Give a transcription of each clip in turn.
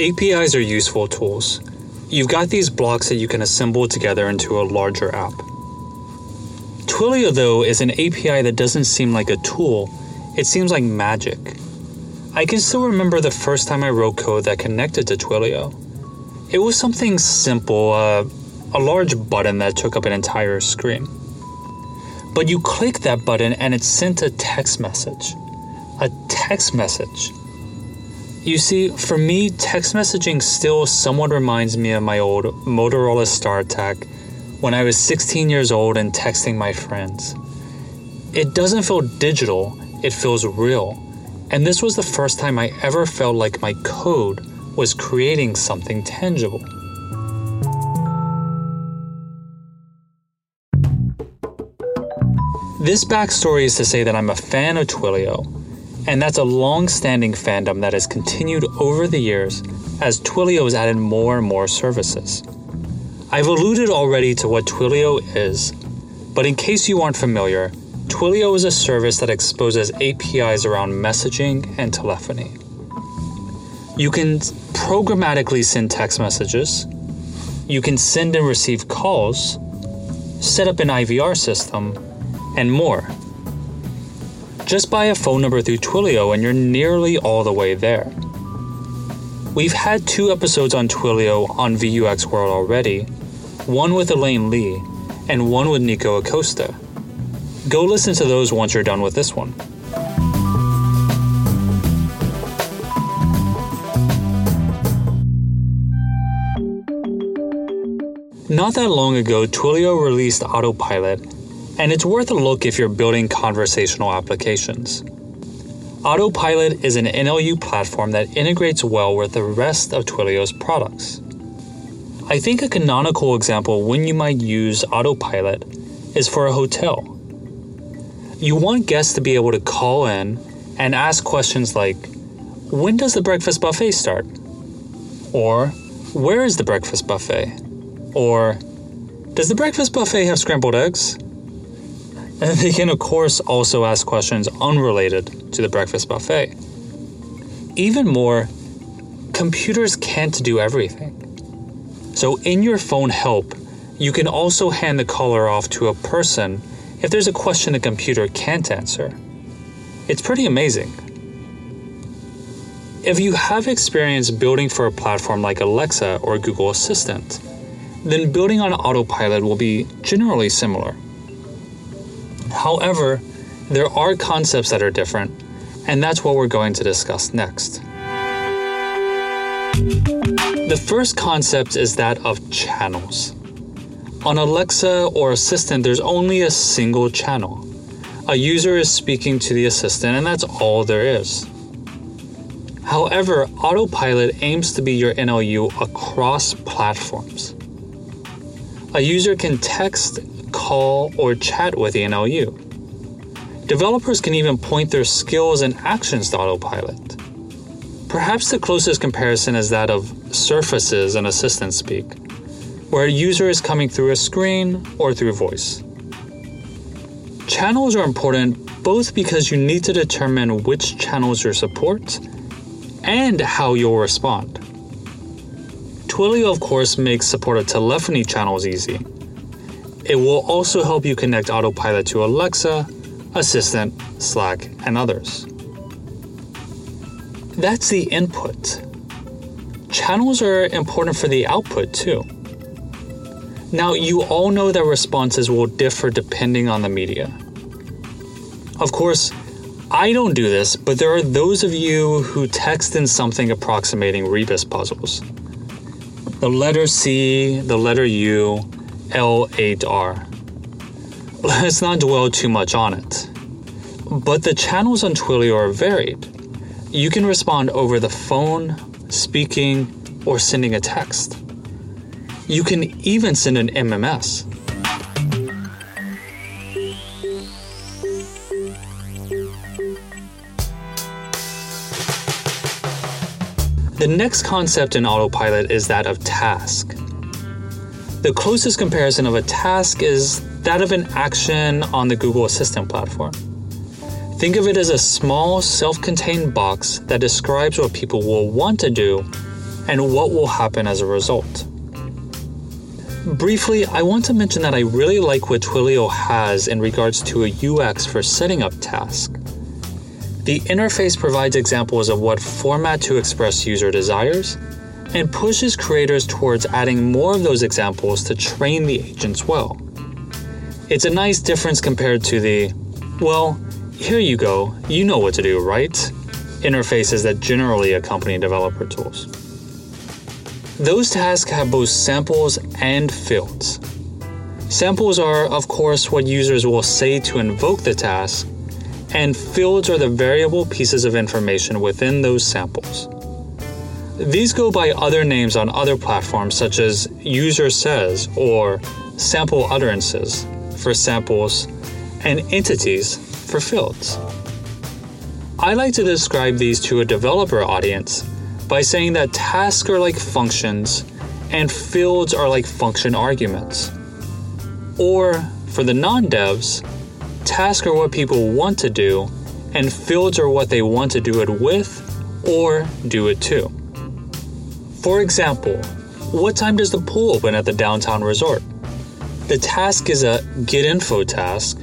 APIs are useful tools. You've got these blocks that you can assemble together into a larger app. Twilio, though, is an API that doesn't seem like a tool, it seems like magic. I can still remember the first time I wrote code that connected to Twilio. It was something simple, uh, a large button that took up an entire screen. But you click that button and it sent a text message. A text message. You see, for me, text messaging still somewhat reminds me of my old Motorola StarTAC when I was 16 years old and texting my friends. It doesn't feel digital, it feels real. And this was the first time I ever felt like my code was creating something tangible. This backstory is to say that I'm a fan of Twilio, and that's a long standing fandom that has continued over the years as Twilio has added more and more services. I've alluded already to what Twilio is, but in case you aren't familiar, Twilio is a service that exposes APIs around messaging and telephony. You can programmatically send text messages, you can send and receive calls, set up an IVR system, and more. Just buy a phone number through Twilio and you're nearly all the way there. We've had two episodes on Twilio on VUX World already, one with Elaine Lee and one with Nico Acosta. Go listen to those once you're done with this one. Not that long ago, Twilio released Autopilot, and it's worth a look if you're building conversational applications. Autopilot is an NLU platform that integrates well with the rest of Twilio's products. I think a canonical example when you might use Autopilot is for a hotel. You want guests to be able to call in and ask questions like, When does the breakfast buffet start? Or, Where is the breakfast buffet? Or, Does the breakfast buffet have scrambled eggs? And they can, of course, also ask questions unrelated to the breakfast buffet. Even more, computers can't do everything. So, in your phone help, you can also hand the caller off to a person if there's a question the computer can't answer. It's pretty amazing. If you have experience building for a platform like Alexa or Google Assistant, then building on autopilot will be generally similar. However, there are concepts that are different, and that's what we're going to discuss next. The first concept is that of channels. On Alexa or Assistant, there's only a single channel. A user is speaking to the assistant, and that's all there is. However, Autopilot aims to be your NLU across platforms. A user can text, call, or chat with the NLU. Developers can even point their skills and actions to Autopilot. Perhaps the closest comparison is that of surfaces in Assistant Speak, where a user is coming through a screen or through voice. Channels are important both because you need to determine which channels you support and how you'll respond. Twilio, of course, makes support of telephony channels easy. It will also help you connect Autopilot to Alexa, Assistant, Slack, and others. That's the input. Channels are important for the output too. Now, you all know that responses will differ depending on the media. Of course, I don't do this, but there are those of you who text in something approximating rebus puzzles. The letter C, the letter U, L8R. Let's not dwell too much on it. But the channels on Twilio are varied. You can respond over the phone, speaking, or sending a text. You can even send an MMS. The next concept in autopilot is that of task. The closest comparison of a task is that of an action on the Google Assistant platform. Think of it as a small, self contained box that describes what people will want to do and what will happen as a result. Briefly, I want to mention that I really like what Twilio has in regards to a UX for setting up tasks. The interface provides examples of what format to express user desires and pushes creators towards adding more of those examples to train the agents well. It's a nice difference compared to the, well, here you go, you know what to do, right? interfaces that generally accompany developer tools. Those tasks have both samples and fields. Samples are, of course, what users will say to invoke the task, and fields are the variable pieces of information within those samples. These go by other names on other platforms, such as user says or sample utterances for samples, and entities for fields. I like to describe these to a developer audience by saying that tasks are like functions and fields are like function arguments. Or, for the non devs, tasks are what people want to do, and fields are what they want to do it with or do it to. For example, what time does the pool open at the downtown resort? The task is a get info task.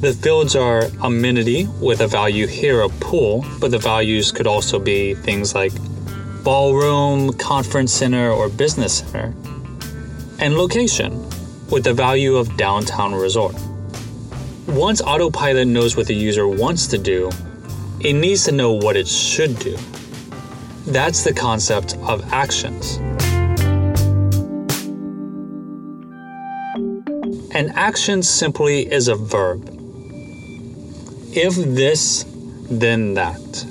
The fields are amenity with a value here a pool, but the values could also be things like ballroom, conference center, or business center, and location, with the value of downtown resort. Once Autopilot knows what the user wants to do, it needs to know what it should do. That's the concept of actions. An action simply is a verb. If this, then that.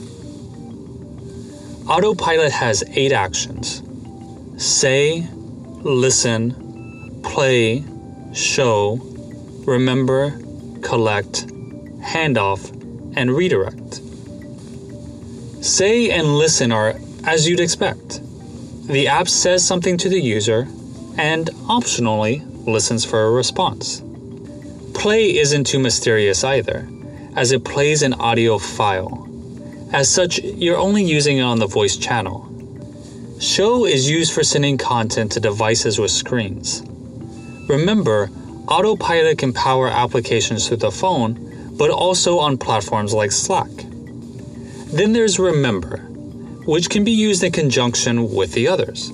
Autopilot has eight actions say, listen, play, show, remember, collect, handoff, and redirect. Say and listen are as you'd expect. The app says something to the user and optionally listens for a response. Play isn't too mysterious either, as it plays an audio file. As such, you're only using it on the voice channel. Show is used for sending content to devices with screens. Remember, Autopilot can power applications through the phone, but also on platforms like Slack. Then there's Remember, which can be used in conjunction with the others.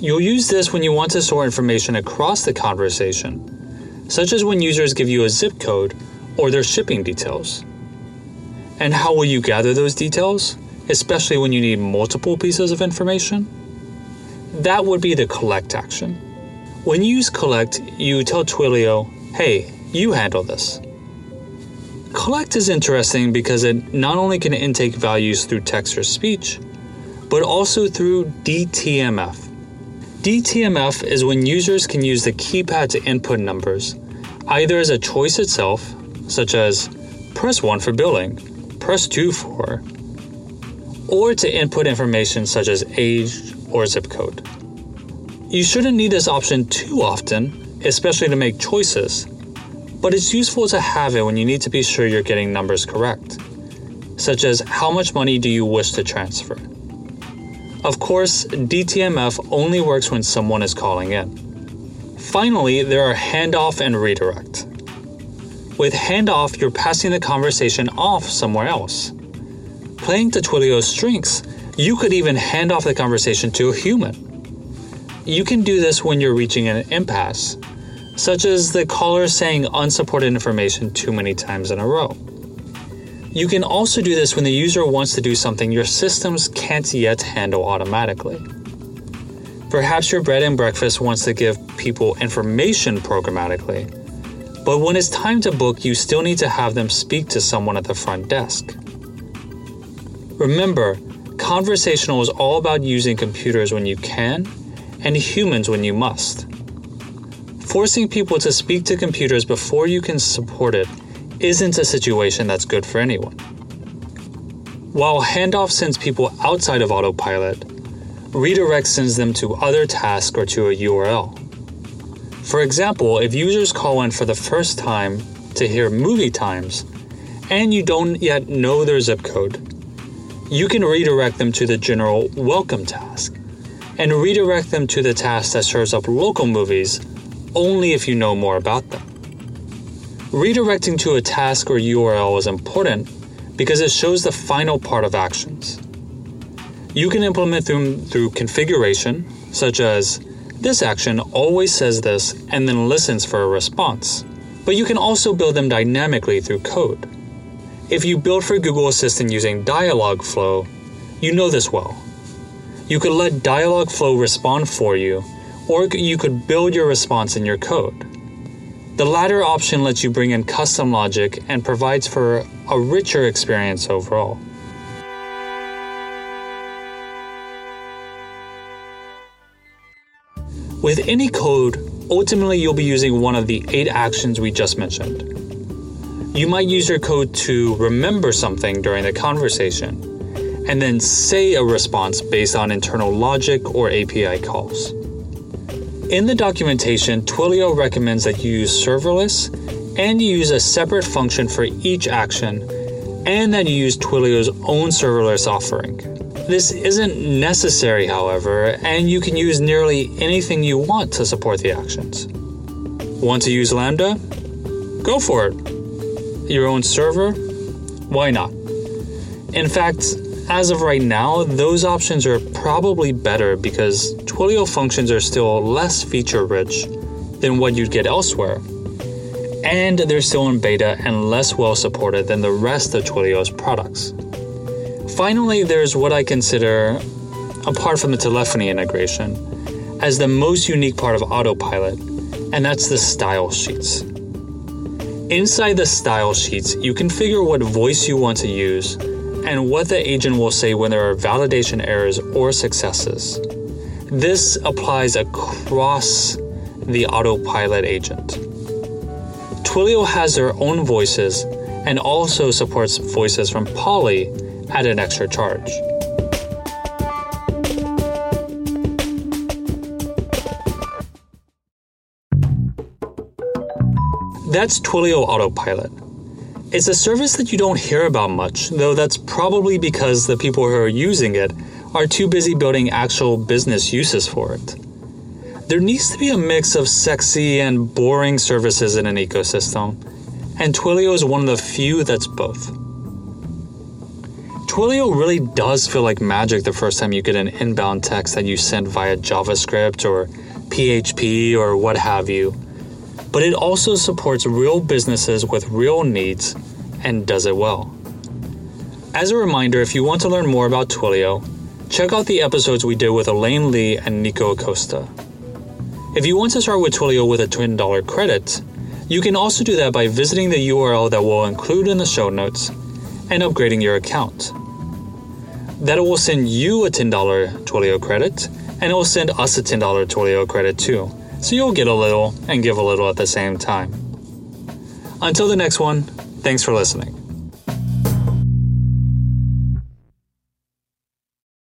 You'll use this when you want to store information across the conversation, such as when users give you a zip code or their shipping details. And how will you gather those details, especially when you need multiple pieces of information? That would be the collect action. When you use collect, you tell Twilio, hey, you handle this. Collect is interesting because it not only can intake values through text or speech, but also through DTMF. DTMF is when users can use the keypad to input numbers, either as a choice itself, such as press 1 for billing, press 2 for, or to input information such as age or zip code. You shouldn't need this option too often, especially to make choices, but it's useful to have it when you need to be sure you're getting numbers correct, such as how much money do you wish to transfer. Of course, DTMF only works when someone is calling in. Finally, there are handoff and redirect. With handoff, you're passing the conversation off somewhere else. Playing to Twilio's strengths, you could even hand off the conversation to a human. You can do this when you're reaching an impasse, such as the caller saying unsupported information too many times in a row. You can also do this when the user wants to do something your systems can't yet handle automatically. Perhaps your bread and breakfast wants to give people information programmatically, but when it's time to book, you still need to have them speak to someone at the front desk. Remember, conversational is all about using computers when you can and humans when you must. Forcing people to speak to computers before you can support it isn't a situation that's good for anyone. While handoff sends people outside of autopilot, redirect sends them to other tasks or to a URL. For example, if users call in for the first time to hear movie times and you don't yet know their zip code, you can redirect them to the general welcome task and redirect them to the task that serves up local movies only if you know more about them. Redirecting to a task or URL is important because it shows the final part of actions. You can implement them through configuration, such as this action always says this and then listens for a response. But you can also build them dynamically through code. If you build for Google Assistant using Dialogflow, you know this well. You could let Dialogflow respond for you, or you could build your response in your code. The latter option lets you bring in custom logic and provides for a richer experience overall. With any code, ultimately you'll be using one of the eight actions we just mentioned. You might use your code to remember something during the conversation, and then say a response based on internal logic or API calls. In the documentation, Twilio recommends that you use serverless and you use a separate function for each action, and that you use Twilio's own serverless offering. This isn't necessary, however, and you can use nearly anything you want to support the actions. Want to use Lambda? Go for it. Your own server? Why not? In fact, as of right now, those options are probably better because Twilio functions are still less feature rich than what you'd get elsewhere. And they're still in beta and less well supported than the rest of Twilio's products. Finally, there's what I consider, apart from the telephony integration, as the most unique part of Autopilot, and that's the style sheets. Inside the style sheets, you configure what voice you want to use and what the agent will say when there are validation errors or successes. This applies across the autopilot agent. Twilio has their own voices and also supports voices from Polly at an extra charge. That's Twilio Autopilot. It's a service that you don't hear about much, though that's probably because the people who are using it are too busy building actual business uses for it. There needs to be a mix of sexy and boring services in an ecosystem, and Twilio is one of the few that's both. Twilio really does feel like magic the first time you get an inbound text that you sent via JavaScript or PHP or what have you but it also supports real businesses with real needs and does it well. As a reminder, if you want to learn more about Twilio, check out the episodes we did with Elaine Lee and Nico Acosta. If you want to start with Twilio with a $10 credit, you can also do that by visiting the URL that we'll include in the show notes and upgrading your account. That will send you a $10 Twilio credit, and it will send us a $10 Twilio credit too so you'll get a little and give a little at the same time. Until the next one, thanks for listening.